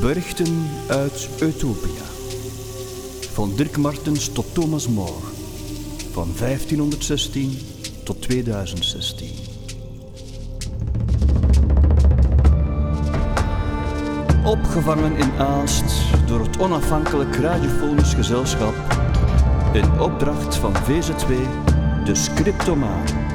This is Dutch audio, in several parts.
Berichten uit Utopia. Van Dirk Martens tot Thomas More. Van 1516 tot 2016. Opgevangen in Aalst door het onafhankelijk radiofonisch gezelschap. In opdracht van VZ2, de Scriptomaan.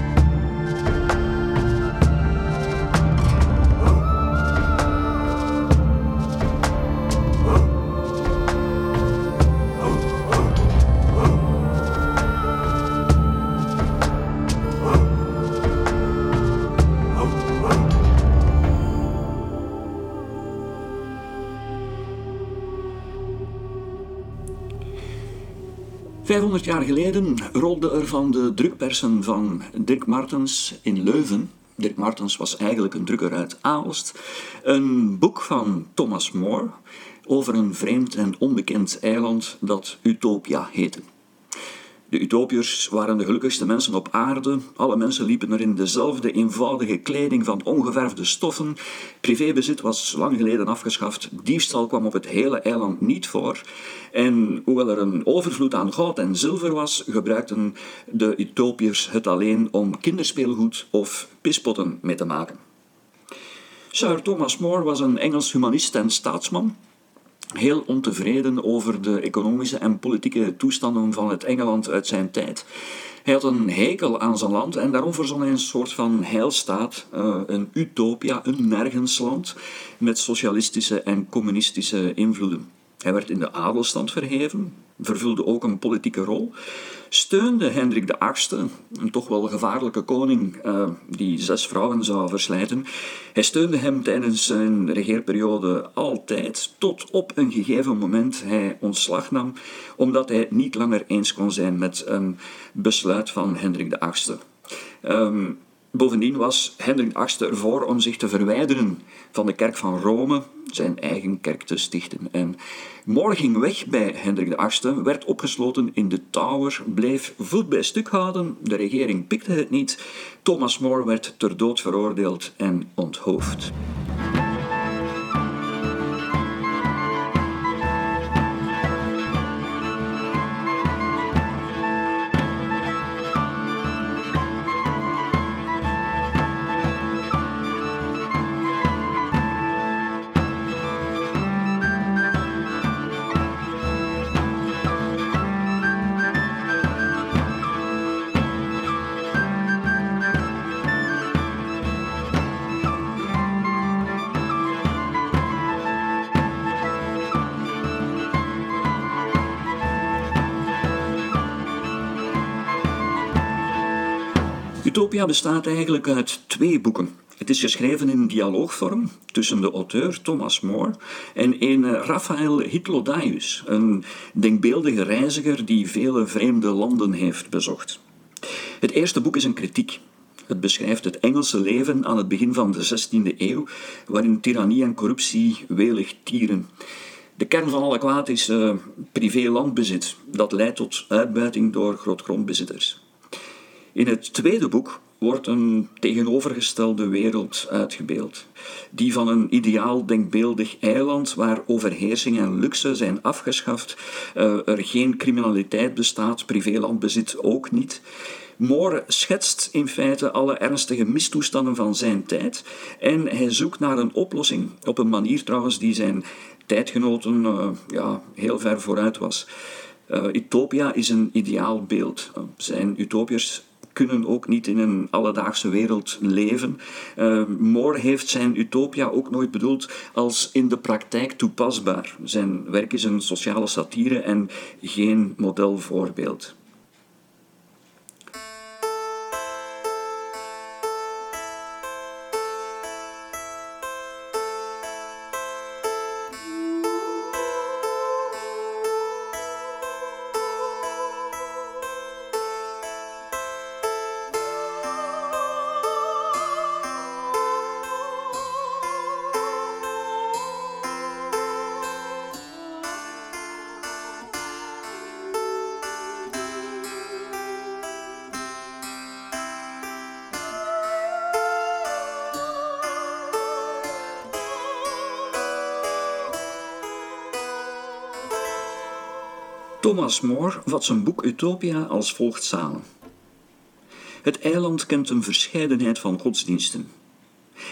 Vijfhonderd jaar geleden rolde er van de drukpersen van Dirk Martens in Leuven, Dirk Martens was eigenlijk een drukker uit Aalst, een boek van Thomas More over een vreemd en onbekend eiland dat Utopia heette. De Utopiërs waren de gelukkigste mensen op aarde. Alle mensen liepen er in dezelfde eenvoudige kleding van ongeverfde stoffen. Privébezit was lang geleden afgeschaft. Diefstal kwam op het hele eiland niet voor. En hoewel er een overvloed aan goud en zilver was, gebruikten de Utopiërs het alleen om kinderspeelgoed of pispotten mee te maken. Sir Thomas More was een Engels humanist en staatsman heel ontevreden over de economische en politieke toestanden van het Engeland uit zijn tijd. Hij had een hekel aan zijn land en daarom verzon hij een soort van heilstaat, uh, een utopia, een nergensland, met socialistische en communistische invloeden. Hij werd in de adelstand verheven, vervulde ook een politieke rol, steunde Hendrik VIII, een toch wel gevaarlijke koning uh, die zes vrouwen zou verslijten. Hij steunde hem tijdens zijn regeerperiode altijd, tot op een gegeven moment hij ontslag nam, omdat hij het niet langer eens kon zijn met een besluit van Hendrik VIII. Um, Bovendien was Hendrik VIII ervoor om zich te verwijderen van de kerk van Rome, zijn eigen kerk te stichten. En More ging weg bij Hendrik VIII, werd opgesloten in de Tower, bleef voet bij stuk houden, de regering pikte het niet. Thomas More werd ter dood veroordeeld en onthoofd. Utopia bestaat eigenlijk uit twee boeken. Het is geschreven in dialoogvorm tussen de auteur Thomas More en een Raphaël Hitlodaius, een denkbeeldige reiziger die vele vreemde landen heeft bezocht. Het eerste boek is een kritiek. Het beschrijft het Engelse leven aan het begin van de 16e eeuw, waarin tirannie en corruptie welig tieren. De kern van alle kwaad is uh, privé-landbezit. Dat leidt tot uitbuiting door grootgrondbezitters. In het tweede boek wordt een tegenovergestelde wereld uitgebeeld. Die van een ideaal denkbeeldig eiland waar overheersing en luxe zijn afgeschaft, uh, er geen criminaliteit bestaat, privélandbezit ook niet. More schetst in feite alle ernstige mistoestanden van zijn tijd en hij zoekt naar een oplossing, op een manier trouwens die zijn tijdgenoten uh, ja, heel ver vooruit was. Uh, Utopia is een ideaal beeld. Zijn utopiërs kunnen ook niet in een alledaagse wereld leven. Uh, More heeft zijn utopia ook nooit bedoeld als in de praktijk toepasbaar. Zijn werk is een sociale satire en geen modelvoorbeeld. Thomas More vat zijn boek Utopia als volgt samen. Het eiland kent een verscheidenheid van godsdiensten.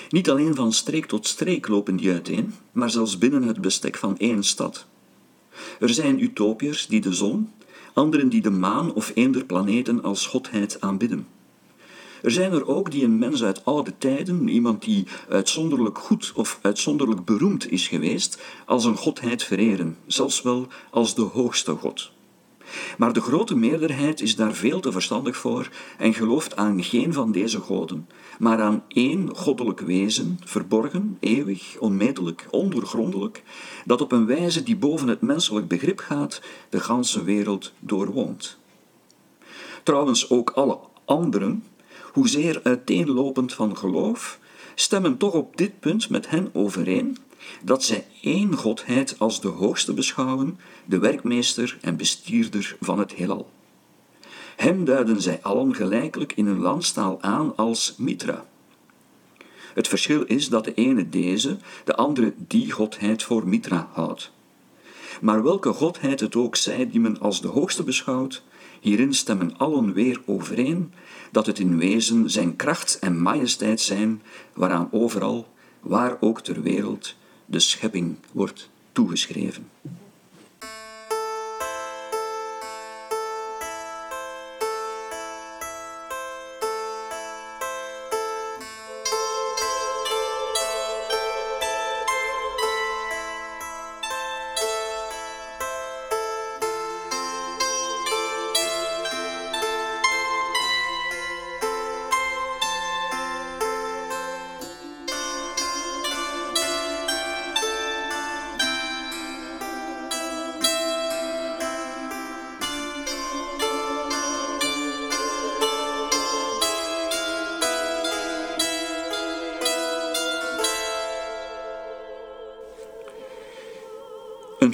Niet alleen van streek tot streek lopen die uiteen, maar zelfs binnen het bestek van één stad. Er zijn utopiërs die de zon, anderen die de maan of eender planeten als godheid aanbidden. Er zijn er ook die een mens uit oude tijden, iemand die uitzonderlijk goed of uitzonderlijk beroemd is geweest, als een godheid vereren, zelfs wel als de hoogste god. Maar de grote meerderheid is daar veel te verstandig voor en gelooft aan geen van deze goden, maar aan één goddelijk wezen, verborgen, eeuwig, onmetelijk, ondoorgrondelijk, dat op een wijze die boven het menselijk begrip gaat, de ganse wereld doorwoont. Trouwens, ook alle anderen, hoezeer uiteenlopend van geloof, stemmen toch op dit punt met hen overeen dat zij één godheid als de hoogste beschouwen, de werkmeester en bestierder van het heelal. Hem duiden zij allen gelijkelijk in hun landstaal aan als Mitra. Het verschil is dat de ene deze, de andere die godheid voor Mitra houdt. Maar welke godheid het ook zij die men als de hoogste beschouwt, hierin stemmen allen weer overeen dat het in wezen zijn kracht en majesteit zijn, waaraan overal, waar ook ter wereld, de schepping wordt toegeschreven.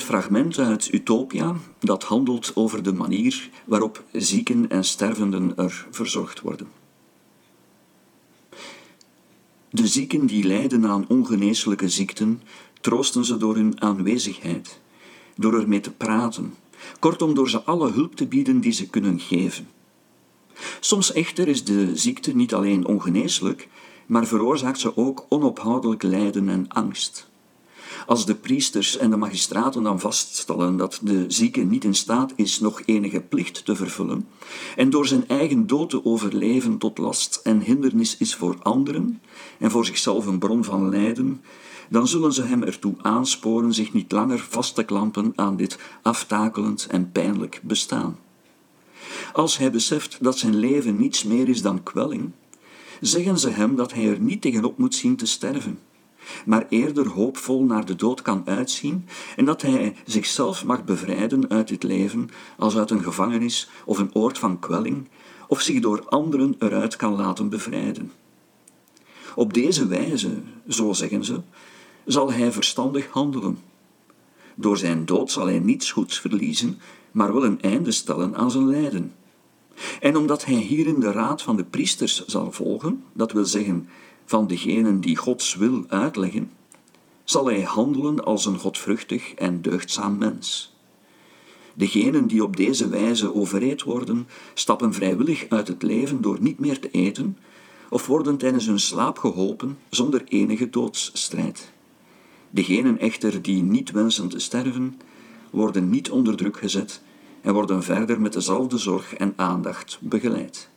Fragment uit Utopia dat handelt over de manier waarop zieken en stervenden er verzorgd worden. De zieken die lijden aan ongeneeslijke ziekten, troosten ze door hun aanwezigheid, door ermee te praten, kortom door ze alle hulp te bieden die ze kunnen geven. Soms echter is de ziekte niet alleen ongeneeslijk, maar veroorzaakt ze ook onophoudelijk lijden en angst. Als de priesters en de magistraten dan vaststellen dat de zieke niet in staat is nog enige plicht te vervullen en door zijn eigen dood te overleven tot last en hindernis is voor anderen en voor zichzelf een bron van lijden, dan zullen ze hem ertoe aansporen zich niet langer vast te klampen aan dit aftakelend en pijnlijk bestaan. Als hij beseft dat zijn leven niets meer is dan kwelling, zeggen ze hem dat hij er niet tegenop moet zien te sterven maar eerder hoopvol naar de dood kan uitzien en dat hij zichzelf mag bevrijden uit dit leven als uit een gevangenis of een oord van kwelling, of zich door anderen eruit kan laten bevrijden. Op deze wijze, zo zeggen ze, zal hij verstandig handelen. Door zijn dood zal hij niets goeds verliezen, maar wel een einde stellen aan zijn lijden. En omdat hij hierin de raad van de priesters zal volgen, dat wil zeggen van degenen die Gods wil uitleggen, zal hij handelen als een godvruchtig en deugdzaam mens. Degenen die op deze wijze overreed worden, stappen vrijwillig uit het leven door niet meer te eten, of worden tijdens hun slaap geholpen zonder enige doodsstrijd. Degenen echter die niet wensen te sterven, worden niet onder druk gezet en worden verder met dezelfde zorg en aandacht begeleid.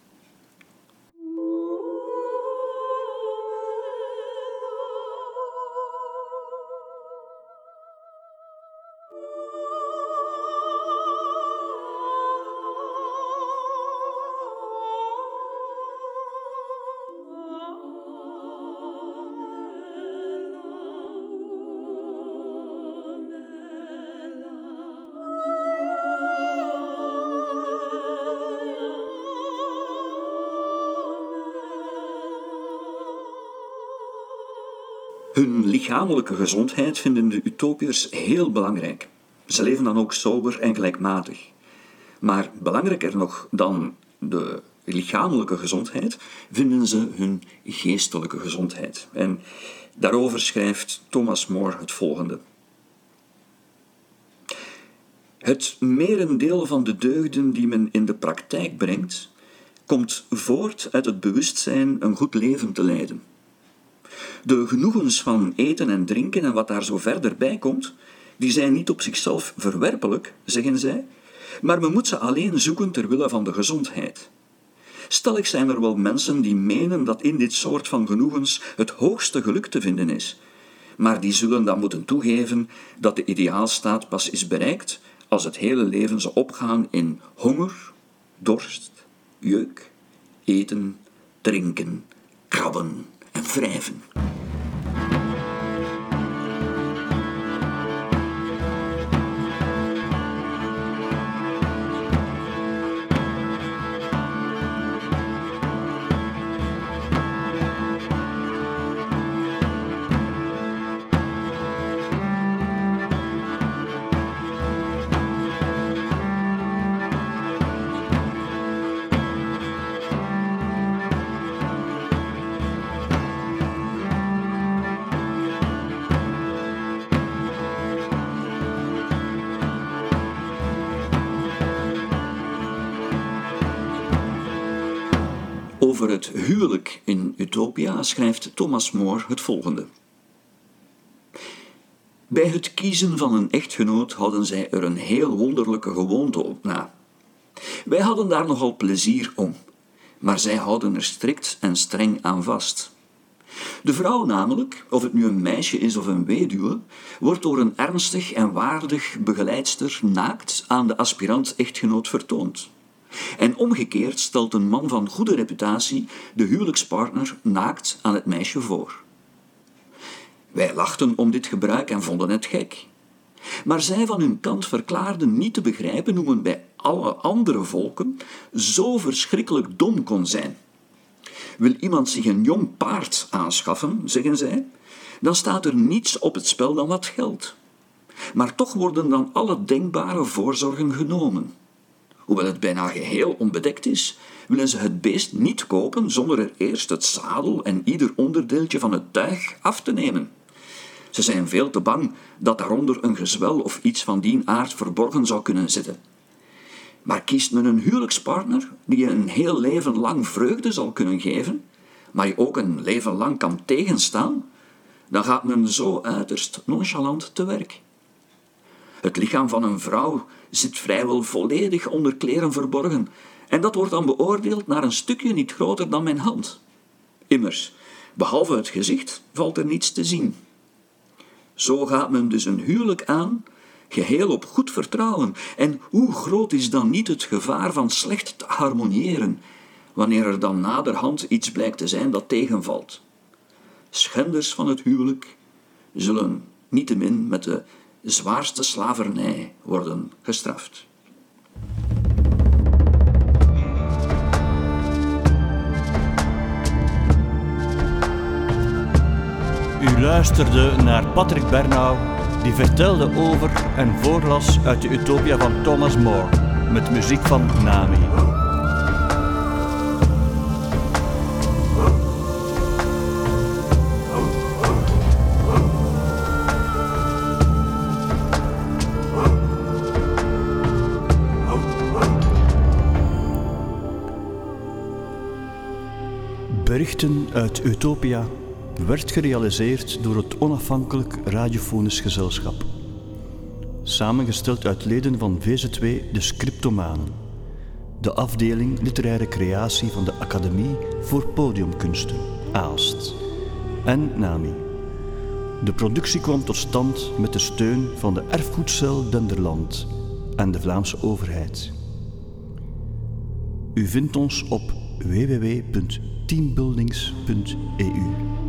Hun lichamelijke gezondheid vinden de utopiërs heel belangrijk. Ze leven dan ook sober en gelijkmatig. Maar belangrijker nog dan de lichamelijke gezondheid vinden ze hun geestelijke gezondheid. En daarover schrijft Thomas More het volgende. Het merendeel van de deugden die men in de praktijk brengt, komt voort uit het bewustzijn een goed leven te leiden. De genoegens van eten en drinken en wat daar zo verder bij komt, die zijn niet op zichzelf verwerpelijk, zeggen zij, maar men moet ze alleen zoeken ter wille van de gezondheid. Stellig zijn er wel mensen die menen dat in dit soort van genoegens het hoogste geluk te vinden is, maar die zullen dan moeten toegeven dat de ideaalstaat pas is bereikt als het hele leven zal opgaan in honger, dorst, jeuk, eten, drinken, krabben en wrijven. Over het huwelijk in Utopia schrijft Thomas More het volgende. Bij het kiezen van een echtgenoot hadden zij er een heel wonderlijke gewoonte op na. Wij hadden daar nogal plezier om, maar zij houden er strikt en streng aan vast. De vrouw namelijk, of het nu een meisje is of een weduwe, wordt door een ernstig en waardig begeleidster naakt aan de aspirant-echtgenoot vertoond. En omgekeerd stelt een man van goede reputatie de huwelijkspartner naakt aan het meisje voor. Wij lachten om dit gebruik en vonden het gek. Maar zij van hun kant verklaarden niet te begrijpen hoe men bij alle andere volken zo verschrikkelijk dom kon zijn. Wil iemand zich een jong paard aanschaffen, zeggen zij, dan staat er niets op het spel dan wat geld. Maar toch worden dan alle denkbare voorzorgen genomen. Hoewel het bijna geheel onbedekt is, willen ze het beest niet kopen zonder er eerst het zadel en ieder onderdeeltje van het tuig af te nemen. Ze zijn veel te bang dat daaronder een gezwel of iets van die aard verborgen zou kunnen zitten. Maar kiest men een huwelijkspartner die je een heel leven lang vreugde zal kunnen geven, maar je ook een leven lang kan tegenstaan, dan gaat men zo uiterst nonchalant te werk. Het lichaam van een vrouw zit vrijwel volledig onder kleren verborgen, en dat wordt dan beoordeeld naar een stukje niet groter dan mijn hand. Immers, behalve het gezicht valt er niets te zien. Zo gaat men dus een huwelijk aan, geheel op goed vertrouwen. En hoe groot is dan niet het gevaar van slecht te harmoniëren, wanneer er dan naderhand iets blijkt te zijn dat tegenvalt? Schenders van het huwelijk zullen niettemin met de zwaarste slavernij worden gestraft. U luisterde naar Patrick Bernau, die vertelde over en voorlas uit de Utopia van Thomas More, met muziek van Nami. Berichten uit Utopia werd gerealiseerd door het Onafhankelijk Radiofonisch Gezelschap. Samengesteld uit leden van VZ2 De Scriptomanen, de afdeling literaire creatie van de Academie voor Podiumkunsten, Aalst, en NAMI. De productie kwam tot stand met de steun van de Erfgoedcel Denderland en de Vlaamse overheid. U vindt ons op www.teambuildings.eu.